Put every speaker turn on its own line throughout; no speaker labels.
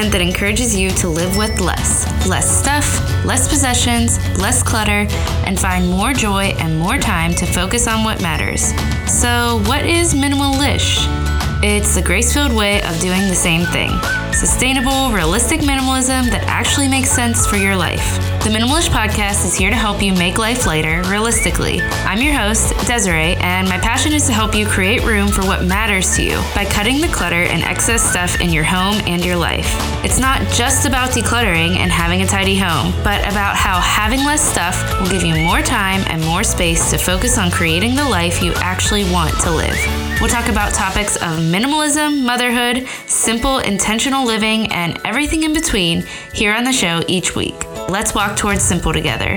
Movement that encourages you to live with less. Less stuff, less possessions, less clutter, and find more joy and more time to focus on what matters. So, what is minimalish? It's the grace filled way of doing the same thing. Sustainable, realistic minimalism that actually makes sense for your life. The Minimalish Podcast is here to help you make life lighter realistically. I'm your host, Desiree, and my passion is to help you create room for what matters to you by cutting the clutter and excess stuff in your home and your life. It's not just about decluttering and having a tidy home, but about how having less stuff will give you more time and more space to focus on creating the life you actually want to live. We'll talk about topics of minimalism, motherhood, simple, intentional living, and everything in between here on the show each week. Let's walk towards simple together.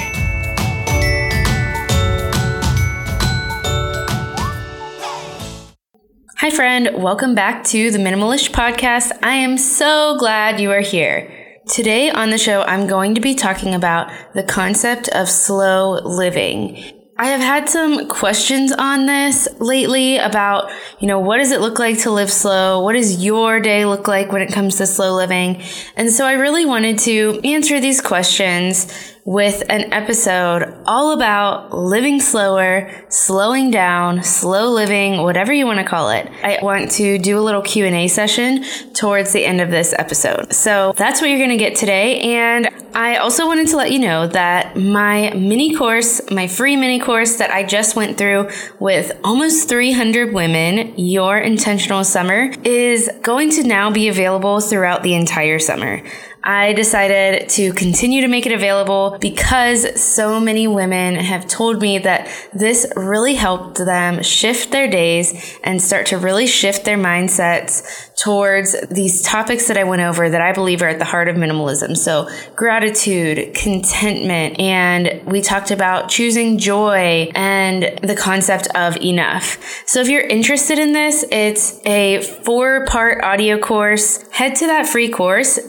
Hi, friend. Welcome back to the Minimalish Podcast. I am so glad you are here. Today on the show, I'm going to be talking about the concept of slow living. I have had some questions on this lately about, you know, what does it look like to live slow? What does your day look like when it comes to slow living? And so I really wanted to answer these questions with an episode all about living slower, slowing down, slow living, whatever you want to call it. I want to do a little Q&A session towards the end of this episode. So that's what you're going to get today and I also wanted to let you know that my mini course, my free mini course that I just went through with almost 300 women, Your Intentional Summer, is going to now be available throughout the entire summer. I decided to continue to make it available because so many women have told me that this really helped them shift their days and start to really shift their mindsets towards these topics that I went over that I believe are at the heart of minimalism. So, gratitude, contentment, and we talked about choosing joy and the concept of enough. So, if you're interested in this, it's a four part audio course. Head to that free course,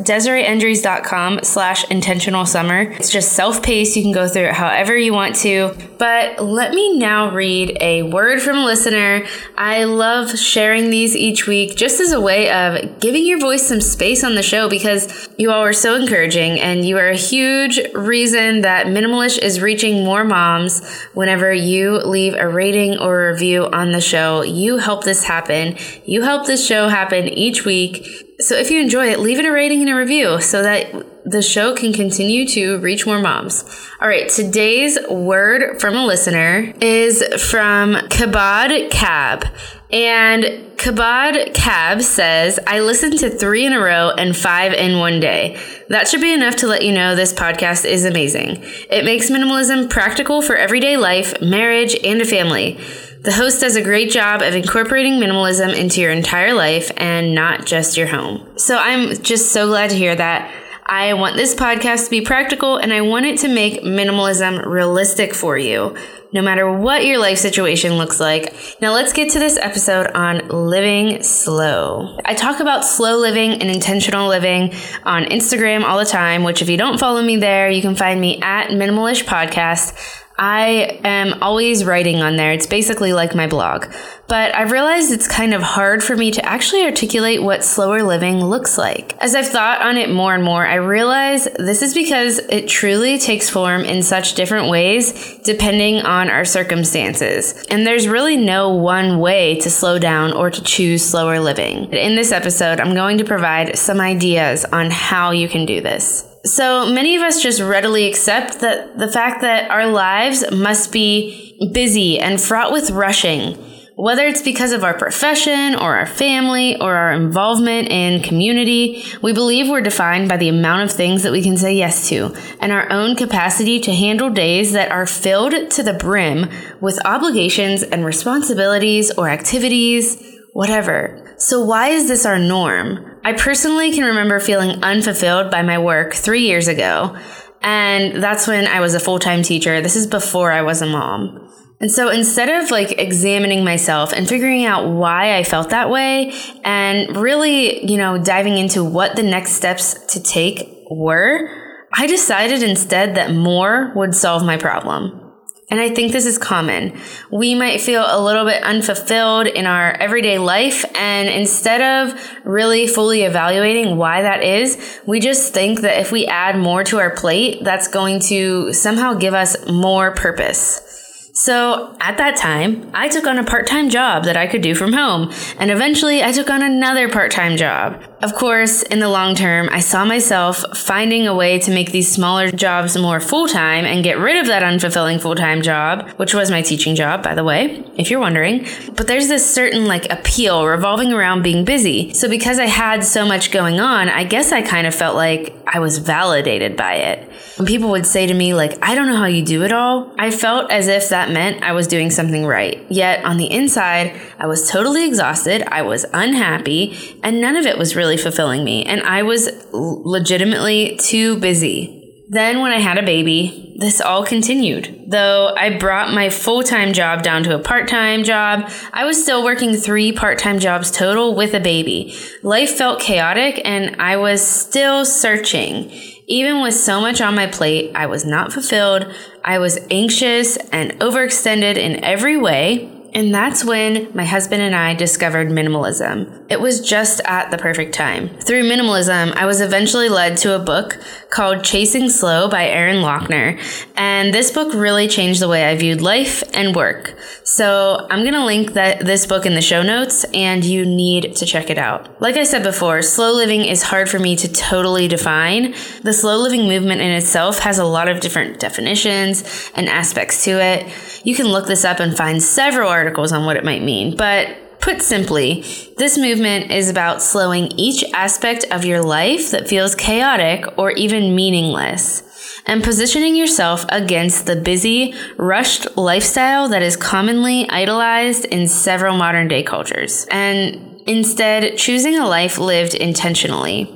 DesireeEndres.com slash intentional summer. It's just self paced. You can go through it however you want to. But let me now read a word from a listener. I love sharing these each week just as a way way of giving your voice some space on the show because you all are so encouraging and you are a huge reason that Minimalish is reaching more moms whenever you leave a rating or review on the show. You help this happen. You help this show happen each week. So if you enjoy it, leave it a rating and a review so that the show can continue to reach more moms. All right, today's word from a listener is from Kabad Cab. And Kabad Cab says, I listened to three in a row and five in one day. That should be enough to let you know this podcast is amazing. It makes minimalism practical for everyday life, marriage, and a family. The host does a great job of incorporating minimalism into your entire life and not just your home. So I'm just so glad to hear that. I want this podcast to be practical and I want it to make minimalism realistic for you, no matter what your life situation looks like. Now, let's get to this episode on living slow. I talk about slow living and intentional living on Instagram all the time, which, if you don't follow me there, you can find me at Minimalish Podcast. I am always writing on there. It's basically like my blog. But I've realized it's kind of hard for me to actually articulate what slower living looks like. As I've thought on it more and more, I realize this is because it truly takes form in such different ways depending on our circumstances. And there's really no one way to slow down or to choose slower living. In this episode, I'm going to provide some ideas on how you can do this. So many of us just readily accept that the fact that our lives must be busy and fraught with rushing, whether it's because of our profession or our family or our involvement in community, we believe we're defined by the amount of things that we can say yes to and our own capacity to handle days that are filled to the brim with obligations and responsibilities or activities, whatever. So, why is this our norm? I personally can remember feeling unfulfilled by my work three years ago. And that's when I was a full time teacher. This is before I was a mom. And so instead of like examining myself and figuring out why I felt that way and really, you know, diving into what the next steps to take were, I decided instead that more would solve my problem. And I think this is common. We might feel a little bit unfulfilled in our everyday life, and instead of really fully evaluating why that is, we just think that if we add more to our plate, that's going to somehow give us more purpose. So at that time, I took on a part time job that I could do from home, and eventually I took on another part time job. Of course, in the long term, I saw myself finding a way to make these smaller jobs more full time and get rid of that unfulfilling full time job, which was my teaching job, by the way, if you're wondering. But there's this certain like appeal revolving around being busy. So because I had so much going on, I guess I kind of felt like I was validated by it. When people would say to me, like, I don't know how you do it all, I felt as if that meant I was doing something right. Yet on the inside, I was totally exhausted, I was unhappy, and none of it was really fulfilling me. And I was legitimately too busy. Then, when I had a baby, this all continued. Though I brought my full time job down to a part time job, I was still working three part time jobs total with a baby. Life felt chaotic, and I was still searching. Even with so much on my plate, I was not fulfilled. I was anxious and overextended in every way. And that's when my husband and I discovered minimalism. It was just at the perfect time. Through minimalism, I was eventually led to a book called Chasing Slow by Erin Loechner. And this book really changed the way I viewed life and work. So I'm going to link that this book in the show notes and you need to check it out. Like I said before, slow living is hard for me to totally define. The slow living movement in itself has a lot of different definitions and aspects to it. You can look this up and find several articles on what it might mean, but Put simply, this movement is about slowing each aspect of your life that feels chaotic or even meaningless and positioning yourself against the busy, rushed lifestyle that is commonly idolized in several modern day cultures, and instead choosing a life lived intentionally.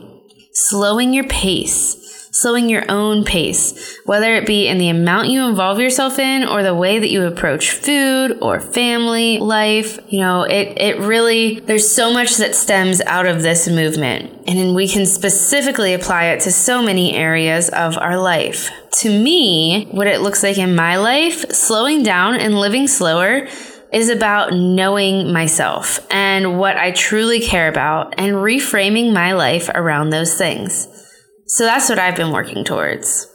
Slowing your pace, slowing your own pace, whether it be in the amount you involve yourself in or the way that you approach food or family life. You know, it, it really, there's so much that stems out of this movement. And we can specifically apply it to so many areas of our life. To me, what it looks like in my life, slowing down and living slower is about knowing myself and what I truly care about and reframing my life around those things. So that's what I've been working towards.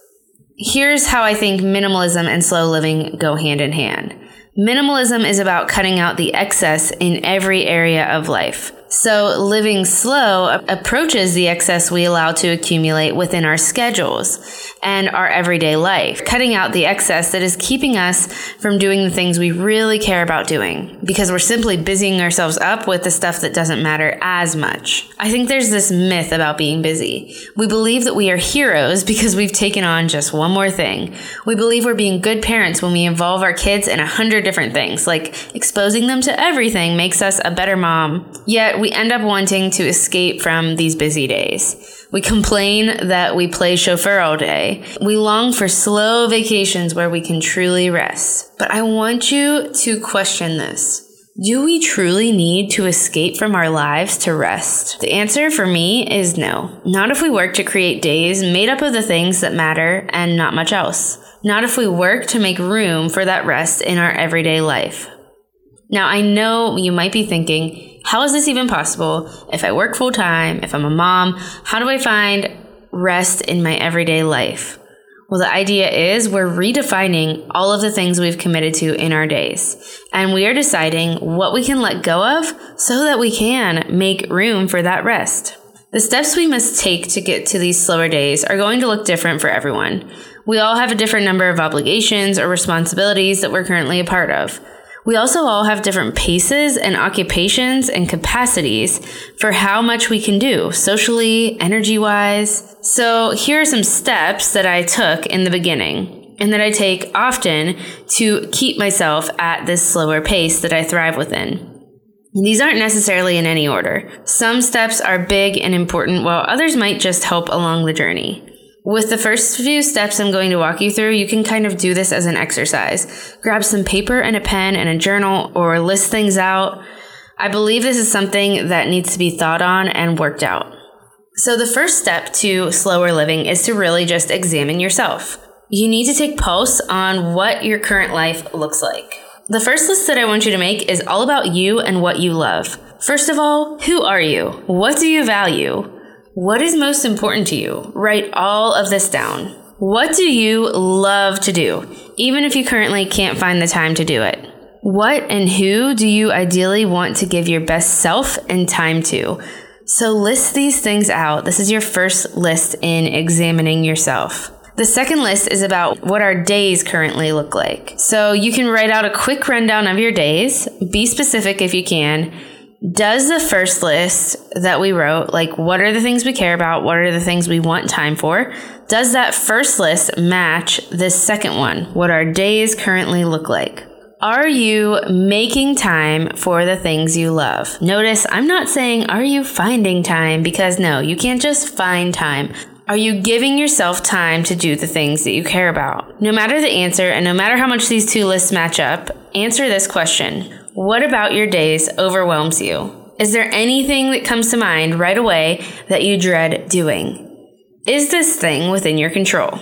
Here's how I think minimalism and slow living go hand in hand. Minimalism is about cutting out the excess in every area of life. So, living slow approaches the excess we allow to accumulate within our schedules and our everyday life, cutting out the excess that is keeping us from doing the things we really care about doing because we're simply busying ourselves up with the stuff that doesn't matter as much. I think there's this myth about being busy. We believe that we are heroes because we've taken on just one more thing. We believe we're being good parents when we involve our kids in a hundred different things, like exposing them to everything makes us a better mom. Yet we end up wanting to escape from these busy days. We complain that we play chauffeur all day. We long for slow vacations where we can truly rest. But I want you to question this. Do we truly need to escape from our lives to rest? The answer for me is no. Not if we work to create days made up of the things that matter and not much else. Not if we work to make room for that rest in our everyday life. Now, I know you might be thinking, how is this even possible? If I work full time, if I'm a mom, how do I find rest in my everyday life? Well, the idea is we're redefining all of the things we've committed to in our days. And we are deciding what we can let go of so that we can make room for that rest. The steps we must take to get to these slower days are going to look different for everyone. We all have a different number of obligations or responsibilities that we're currently a part of. We also all have different paces and occupations and capacities for how much we can do socially, energy wise. So, here are some steps that I took in the beginning and that I take often to keep myself at this slower pace that I thrive within. These aren't necessarily in any order. Some steps are big and important, while others might just help along the journey. With the first few steps I'm going to walk you through, you can kind of do this as an exercise. Grab some paper and a pen and a journal or list things out. I believe this is something that needs to be thought on and worked out. So, the first step to slower living is to really just examine yourself. you need to take pulse on what your current life looks like. The first list that I want you to make is all about you and what you love. First of all, who are you? What do you value? What is most important to you? Write all of this down. What do you love to do, even if you currently can't find the time to do it? What and who do you ideally want to give your best self and time to? So list these things out. This is your first list in examining yourself. The second list is about what our days currently look like. So you can write out a quick rundown of your days, be specific if you can. Does the first list that we wrote, like what are the things we care about, what are the things we want time for, does that first list match this second one, what our days currently look like? Are you making time for the things you love? Notice I'm not saying, are you finding time? Because no, you can't just find time. Are you giving yourself time to do the things that you care about? No matter the answer, and no matter how much these two lists match up, answer this question What about your days overwhelms you? Is there anything that comes to mind right away that you dread doing? Is this thing within your control?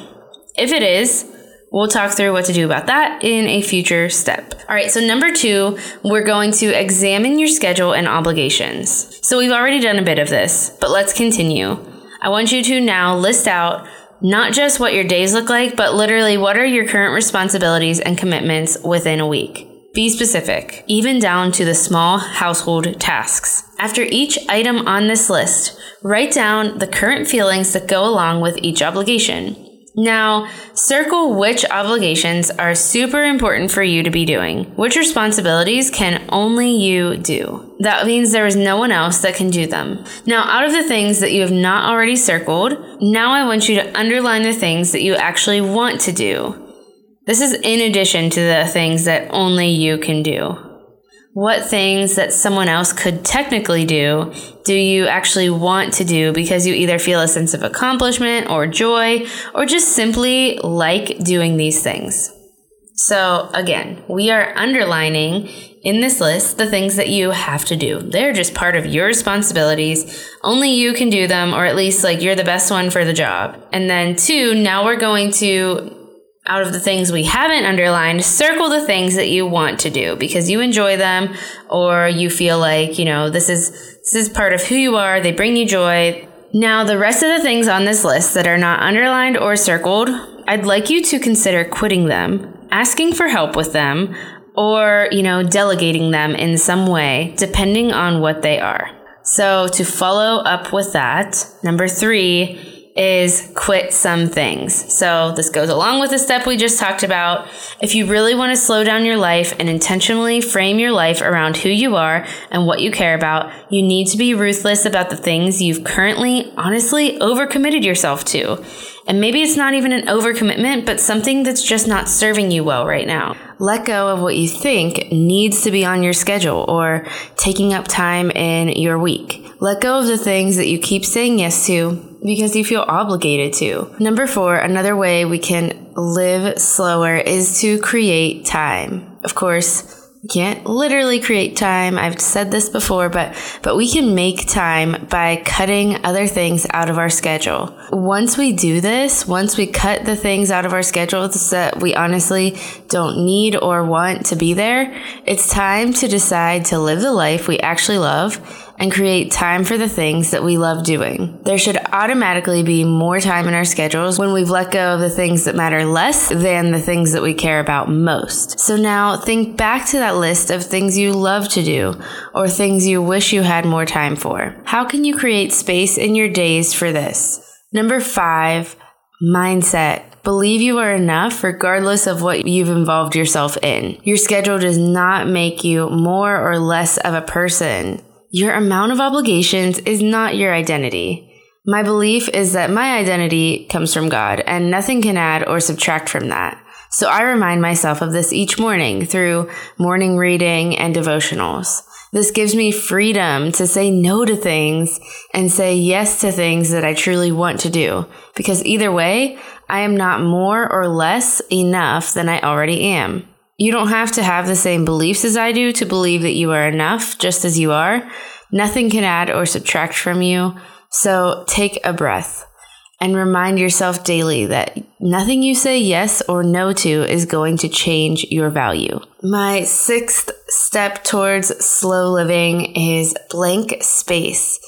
If it is, We'll talk through what to do about that in a future step. All right, so number two, we're going to examine your schedule and obligations. So we've already done a bit of this, but let's continue. I want you to now list out not just what your days look like, but literally what are your current responsibilities and commitments within a week. Be specific, even down to the small household tasks. After each item on this list, write down the current feelings that go along with each obligation. Now, circle which obligations are super important for you to be doing. Which responsibilities can only you do? That means there is no one else that can do them. Now, out of the things that you have not already circled, now I want you to underline the things that you actually want to do. This is in addition to the things that only you can do what things that someone else could technically do do you actually want to do because you either feel a sense of accomplishment or joy or just simply like doing these things. So again, we are underlining in this list the things that you have to do. They're just part of your responsibilities. Only you can do them, or at least like you're the best one for the job. And then two, now we're going to out of the things we haven't underlined, circle the things that you want to do because you enjoy them or you feel like, you know, this is this is part of who you are, they bring you joy. Now, the rest of the things on this list that are not underlined or circled, I'd like you to consider quitting them, asking for help with them, or, you know, delegating them in some way, depending on what they are. So, to follow up with that, number 3, is quit some things. So, this goes along with the step we just talked about. If you really want to slow down your life and intentionally frame your life around who you are and what you care about, you need to be ruthless about the things you've currently, honestly, overcommitted yourself to. And maybe it's not even an overcommitment, but something that's just not serving you well right now. Let go of what you think needs to be on your schedule or taking up time in your week. Let go of the things that you keep saying yes to because you feel obligated to. Number four, another way we can live slower is to create time. Of course, you can't literally create time. I've said this before, but but we can make time by cutting other things out of our schedule. Once we do this, once we cut the things out of our schedule that we honestly don't need or want to be there, it's time to decide to live the life we actually love and create time for the things that we love doing. There should automatically be more time in our schedules when we've let go of the things that matter less than the things that we care about most. So now think back to that list of things you love to do or things you wish you had more time for. How can you create space in your days for this? Number five, mindset. Believe you are enough regardless of what you've involved yourself in. Your schedule does not make you more or less of a person. Your amount of obligations is not your identity. My belief is that my identity comes from God, and nothing can add or subtract from that. So I remind myself of this each morning through morning reading and devotionals. This gives me freedom to say no to things and say yes to things that I truly want to do. Because either way, I am not more or less enough than I already am. You don't have to have the same beliefs as I do to believe that you are enough just as you are. Nothing can add or subtract from you. So take a breath. and remind yourself daily that nothing you say yes or no to is going to change your value. My sixth step towards slow living is blank space.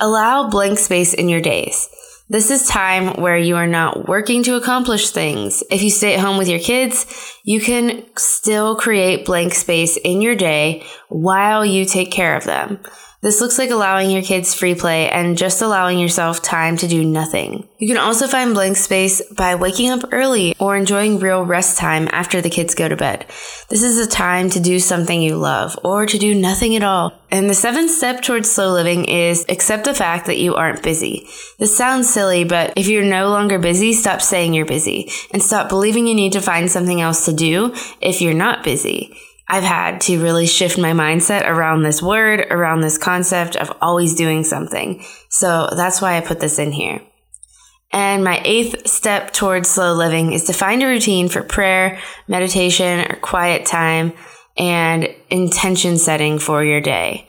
Allow blank space in your days. This is time where you are not working to accomplish things. If you stay at home with your kids, you can still create blank space in your day while you take care of them. This looks like allowing your kids free play and just allowing yourself time to do nothing. You can also find blank space by waking up early or enjoying real rest time after the kids go to bed. This is a time to do something you love or to do nothing at all. And the seventh step towards slow living is accept the fact that you aren't busy. This sounds silly, but if you're no longer busy, stop saying you're busy and stop believing you need to find something else to do if you're not busy. I've had to really shift my mindset around this word, around this concept of always doing something. So that's why I put this in here. And my eighth step towards slow living is to find a routine for prayer, meditation, or quiet time and intention setting for your day.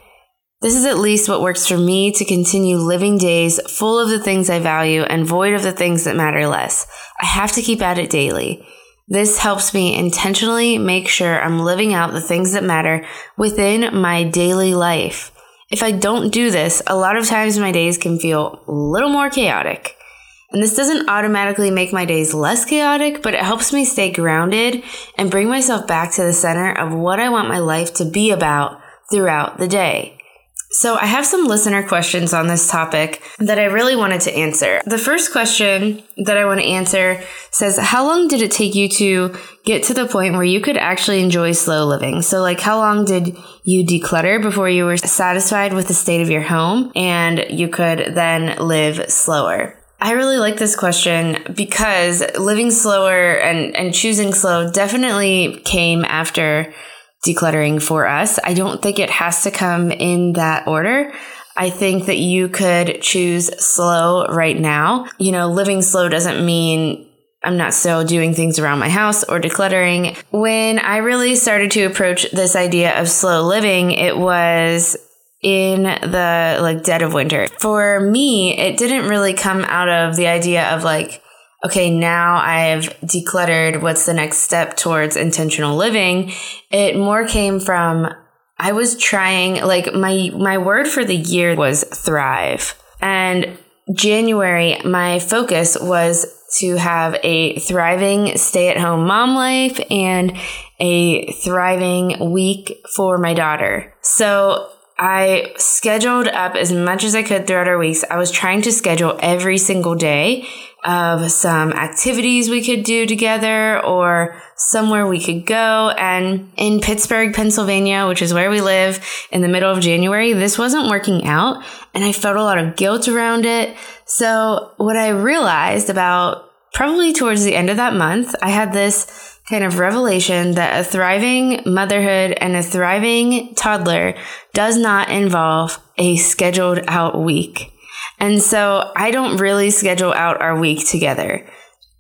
This is at least what works for me to continue living days full of the things I value and void of the things that matter less. I have to keep at it daily. This helps me intentionally make sure I'm living out the things that matter within my daily life. If I don't do this, a lot of times my days can feel a little more chaotic. And this doesn't automatically make my days less chaotic, but it helps me stay grounded and bring myself back to the center of what I want my life to be about throughout the day. So, I have some listener questions on this topic that I really wanted to answer. The first question that I want to answer says, How long did it take you to get to the point where you could actually enjoy slow living? So, like, how long did you declutter before you were satisfied with the state of your home and you could then live slower? I really like this question because living slower and, and choosing slow definitely came after decluttering for us. I don't think it has to come in that order. I think that you could choose slow right now. You know, living slow doesn't mean I'm not still doing things around my house or decluttering. When I really started to approach this idea of slow living, it was in the like dead of winter. For me, it didn't really come out of the idea of like okay, now I've decluttered what's the next step towards intentional living, it more came from I was trying like my my word for the year was thrive. And January my focus was to have a thriving stay-at-home mom life and a thriving week for my daughter. So I scheduled up as much as I could throughout our weeks. I was trying to schedule every single day of some activities we could do together or somewhere we could go. And in Pittsburgh, Pennsylvania, which is where we live in the middle of January, this wasn't working out. And I felt a lot of guilt around it. So what I realized about probably towards the end of that month, I had this kind of revelation that a thriving motherhood and a thriving toddler does not involve a scheduled out week. And so I don't really schedule out our week together.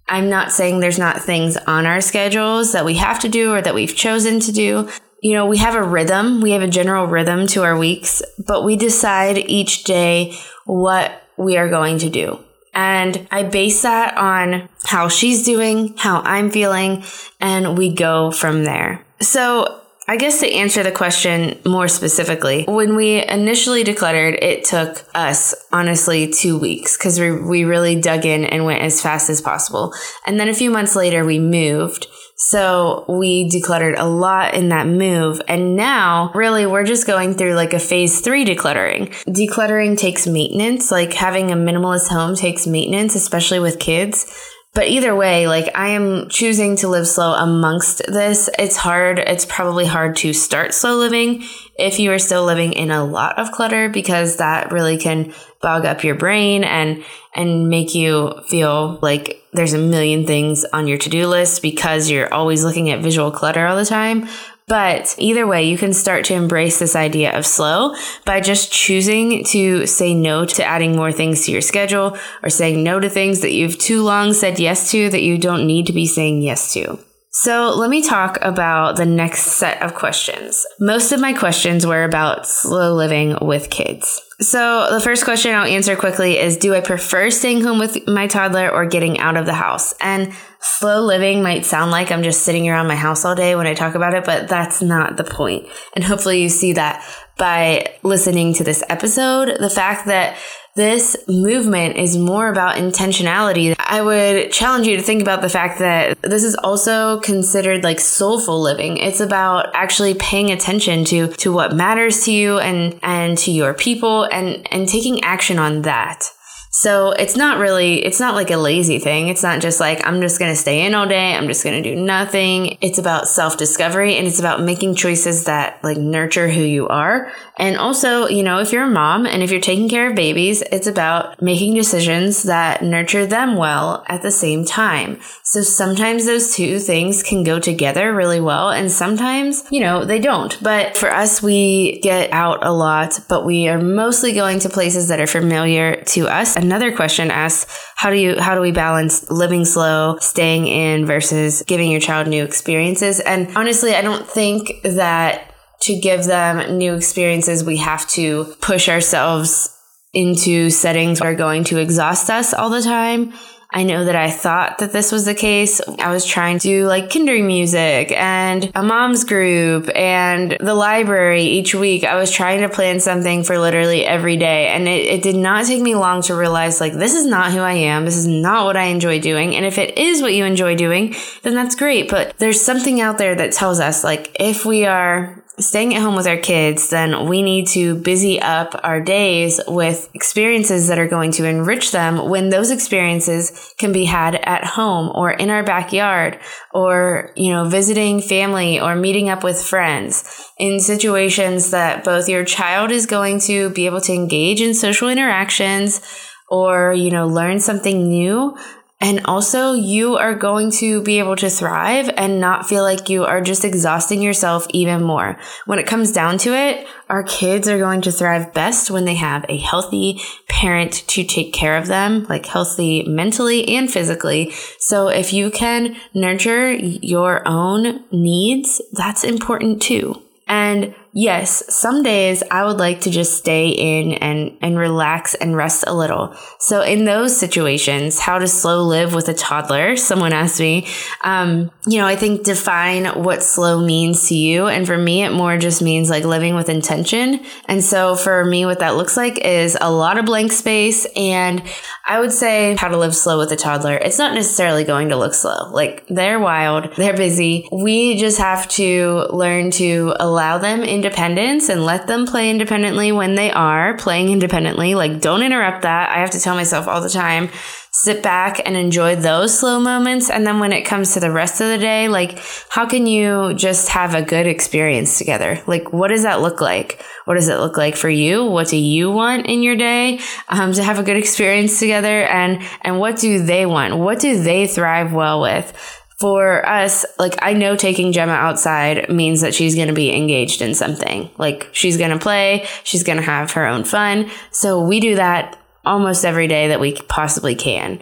I'm not saying there's not things on our schedules that we have to do or that we've chosen to do. You know, we have a rhythm, we have a general rhythm to our weeks, but we decide each day what we are going to do. And I base that on how she's doing, how I'm feeling, and we go from there. So I guess to answer the question more specifically, when we initially decluttered, it took us honestly two weeks because we, we really dug in and went as fast as possible. And then a few months later, we moved. So we decluttered a lot in that move. And now, really, we're just going through like a phase three decluttering. Decluttering takes maintenance, like having a minimalist home takes maintenance, especially with kids. But either way, like I am choosing to live slow amongst this. It's hard. It's probably hard to start slow living if you are still living in a lot of clutter because that really can bog up your brain and and make you feel like there's a million things on your to-do list because you're always looking at visual clutter all the time. But either way, you can start to embrace this idea of slow by just choosing to say no to adding more things to your schedule or saying no to things that you've too long said yes to that you don't need to be saying yes to. So let me talk about the next set of questions. Most of my questions were about slow living with kids. So the first question I'll answer quickly is Do I prefer staying home with my toddler or getting out of the house? And slow living might sound like I'm just sitting around my house all day when I talk about it, but that's not the point. And hopefully you see that by listening to this episode. The fact that this movement is more about intentionality. I would challenge you to think about the fact that this is also considered like soulful living. It's about actually paying attention to to what matters to you and and to your people and and taking action on that. So it's not really, it's not like a lazy thing. It's not just like, I'm just going to stay in all day. I'm just going to do nothing. It's about self discovery and it's about making choices that like nurture who you are. And also, you know, if you're a mom and if you're taking care of babies, it's about making decisions that nurture them well at the same time. So sometimes those two things can go together really well. And sometimes, you know, they don't. But for us, we get out a lot, but we are mostly going to places that are familiar to us another question asks, how do you, how do we balance living slow, staying in versus giving your child new experiences? And honestly, I don't think that to give them new experiences, we have to push ourselves into settings that are going to exhaust us all the time. I know that I thought that this was the case. I was trying to do like Kindermusik and a mom's group and the library each week. I was trying to plan something for literally every day. And it, it did not take me long to realize like, this is not who I am. This is not what I enjoy doing. And if it is what you enjoy doing, then that's great. But there's something out there that tells us like, if we are staying at home with our kids, then we need to busy up our days with experiences that are going to enrich them when those experiences can be had at home or in our backyard or, you know, visiting family or meeting up with friends. In situations that both your child is going to be able to engage in social interactions or, you know, learn something new and also, you are going to be able to thrive and not feel like you are just exhausting yourself even more. When it comes down to it, our kids are going to thrive best when they have a healthy parent to take care of them, like healthy mentally and physically. So if you can nurture your own needs, that's important too. And yes, some days I would like to just stay in and, and relax and rest a little. So in those situations, how to slow live with a toddler, someone asked me, um, you know, I think define what slow means to you. And for me, it more just means like living with intention. And so for me, what that looks like is a lot of blank space. And I would say how to live slow with a toddler. It's not necessarily going to look slow. Like they're wild, they're busy. We just have to learn to allow them independence and let them play independently when they are playing independently. Like don't interrupt that. I have to tell myself all the time sit back and enjoy those slow moments. And then when it comes to the rest of the day, like, how can you just have a good experience together? Like, what does that look like? What does it look like for you? What do you want in your day um, to have a good experience together? And, and what do they want? What do they thrive well with? For us, like I know taking Gemma outside means that she's going to be engaged in something. Like she's going to play, she's going to have her own fun. So we do that almost every day that we possibly can.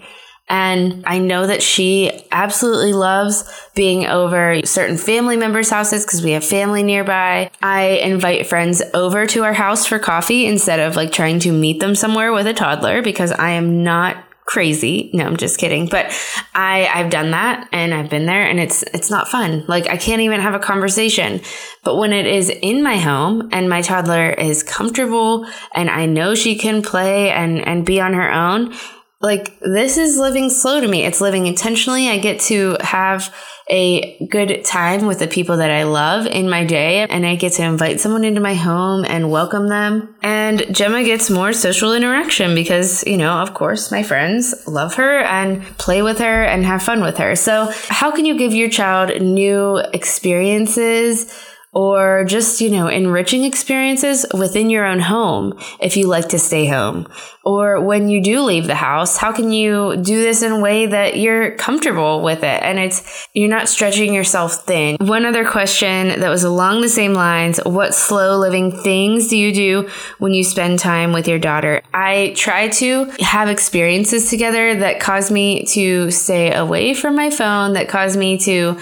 And I know that she absolutely loves being over certain family members' houses because we have family nearby. I invite friends over to our house for coffee instead of like trying to meet them somewhere with a toddler because I am not crazy. No, I'm just kidding. But I I've done that and I've been there and it's it's not fun. Like I can't even have a conversation. But when it is in my home and my toddler is comfortable and I know she can play and and be on her own, like this is living slow to me. It's living intentionally. I get to have a good time with the people that I love in my day and I get to invite someone into my home and welcome them. And Gemma gets more social interaction because, you know, of course, my friends love her and play with her and have fun with her. So, how can you give your child new experiences? Or just, you know, enriching experiences within your own home if you like to stay home. Or when you do leave the house, how can you do this in a way that you're comfortable with it and it's you're not stretching yourself thin. One other question that was along the same lines, what slow living things do you do when you spend time with your daughter? I try to have experiences together that cause me to stay away from my phone, that cause me to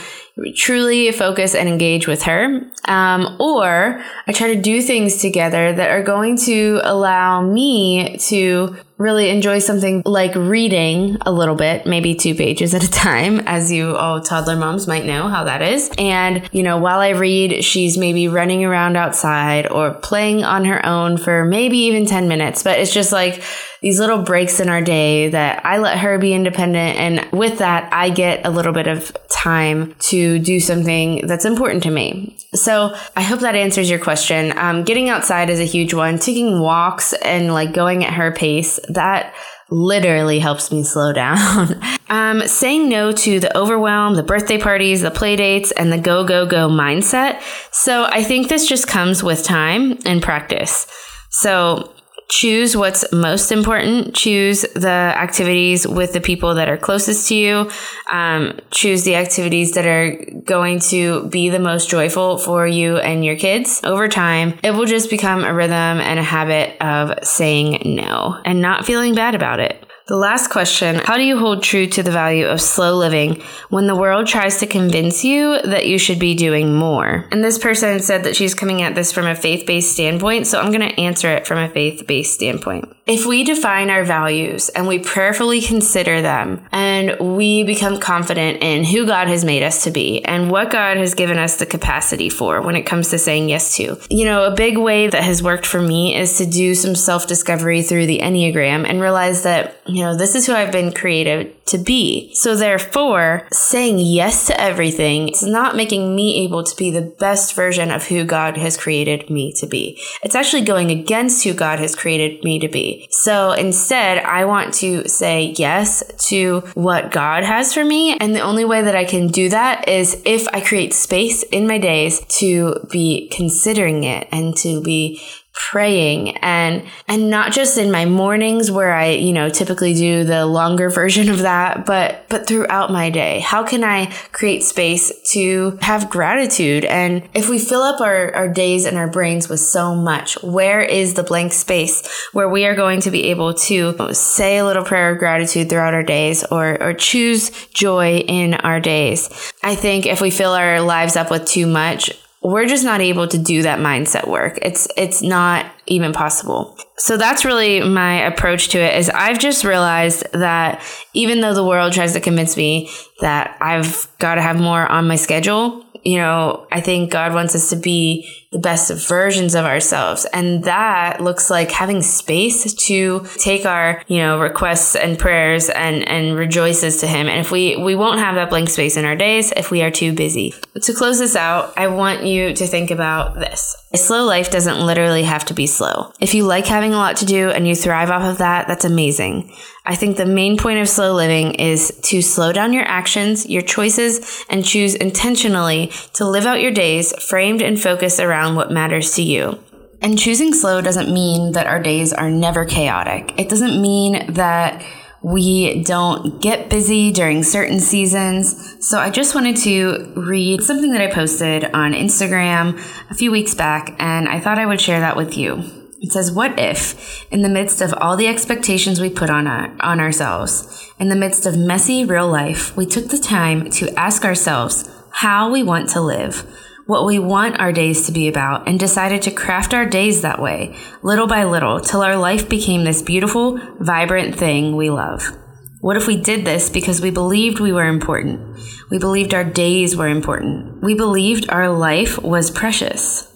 truly focus and engage with her. Um, or I try to do things together that are going to allow me to really enjoy something like reading a little bit, maybe two pages at a time, as you all toddler moms might know how that is. And, you know, while I read, she's maybe running around outside or playing on her own for maybe even 10 minutes. But it's just like these little breaks in our day that I let her be independent. And with that, I get a little bit of time to do something that's important to me. So I hope that answers your question. Um, getting outside is a huge one. Taking walks and like going at her pace that literally helps me slow down. um, saying no to the overwhelm, the birthday parties, the play dates, and the go, go, go mindset. So I think this just comes with time and practice. So choose what's most important. Choose the activities with the people that are closest to you. Um, choose the activities that are going to be the most joyful for you and your kids. Over time it will just become a rhythm and a habit of saying no and not feeling bad about it the last question How do you hold true to the value of slow living when the world tries to convince you that you should be doing more? And this person said that she's coming at this from a faith based standpoint, so I'm going to answer it from a faith based standpoint. If we define our values and we prayerfully consider them and we become confident in who God has made us to be and what God has given us the capacity for when it comes to saying yes to, you know, a big way that has worked for me is to do some self discovery through the Enneagram and realize that, you know, this is who I've been created to be. So therefore, saying yes to everything is not making me able to be the best version of who God has created me to be. It's actually going against who God has created me to be. So instead, I want to say yes to what God has for me. And the only way that I can do that is if I create space in my days to be considering it and to be praying and and not just in my mornings where I, you know, typically do the longer version of that, but but throughout my day. How can I create space to have gratitude? And if we fill up our, our days and our brains with so much, where is the blank space where we are going to be able to say a little prayer of gratitude throughout our days or or choose joy in our days? I think if we fill our lives up with too much, we're just not able to do that mindset work. It's it's not even possible. So that's really my approach to it is I've just realized that even though the world tries to convince me that I've got to have more on my schedule, you know, I think God wants us to be the best versions of ourselves. And that looks like having space to take our, you know, requests and prayers and, and rejoices to Him. And if we, we won't have that blank space in our days if we are too busy. To close this out, I want you to think about this. A slow life doesn't literally have to be slow. If you like having a lot to do and you thrive off of that, that's amazing. I think the main point of slow living is to slow down your actions, your choices, and choose intentionally to live out your days framed and focused around what matters to you. And choosing slow doesn't mean that our days are never chaotic. It doesn't mean that we don't get busy during certain seasons. So I just wanted to read something that I posted on Instagram a few weeks back, and I thought I would share that with you. It says, What if, in the midst of all the expectations we put on, our, on ourselves, in the midst of messy real life, we took the time to ask ourselves how we want to live, what we want our days to be about, and decided to craft our days that way, little by little, till our life became this beautiful, vibrant thing we love? What if we did this because we believed we were important? We believed our days were important. We believed our life was precious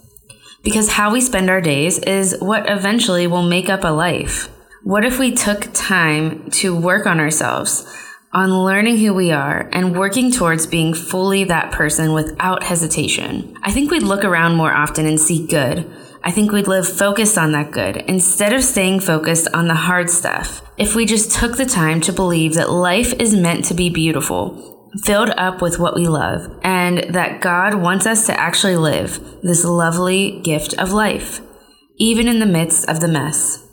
because how we spend our days is what eventually will make up a life. What if we took time to work on ourselves, on learning who we are, and working towards being fully that person without hesitation? I think we'd look around more often and see good. I think we'd live focused on that good instead of staying focused on the hard stuff. If we just took the time to believe that life is meant to be beautiful filled up with what we love, and that God wants us to actually live this lovely gift of life, even in the midst of the mess.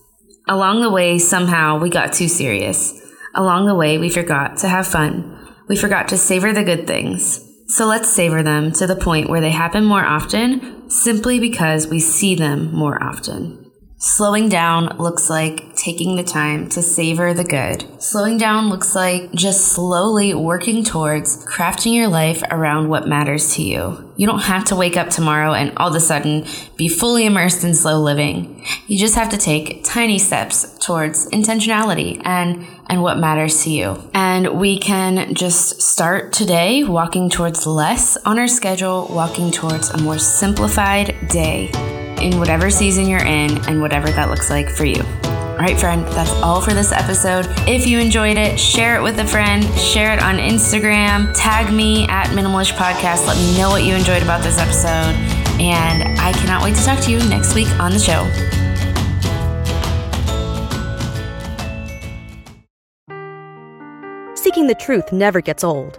Along the way, somehow we got too serious. Along the way, we forgot to have fun. We forgot to savor the good things. So let's savor them to the point where they happen more often simply because we see them more often. Slowing down looks like taking the time to savor the good. Slowing down looks like just slowly working towards crafting your life around what matters to you. You don't have to wake up tomorrow and all of a sudden be fully immersed in slow living. You just have to take tiny steps towards intentionality and and what matters to you. And we can just start today walking towards less on our schedule, walking towards a more simplified day in whatever season you're in and whatever that looks like for you. All right, friend, that's all for this episode. If you enjoyed it, share it with a friend, share it on Instagram, tag me at Minimalish Podcast. Let me know what you enjoyed about this episode. And I cannot wait to talk to you next week on the show.
Seeking the truth never gets old.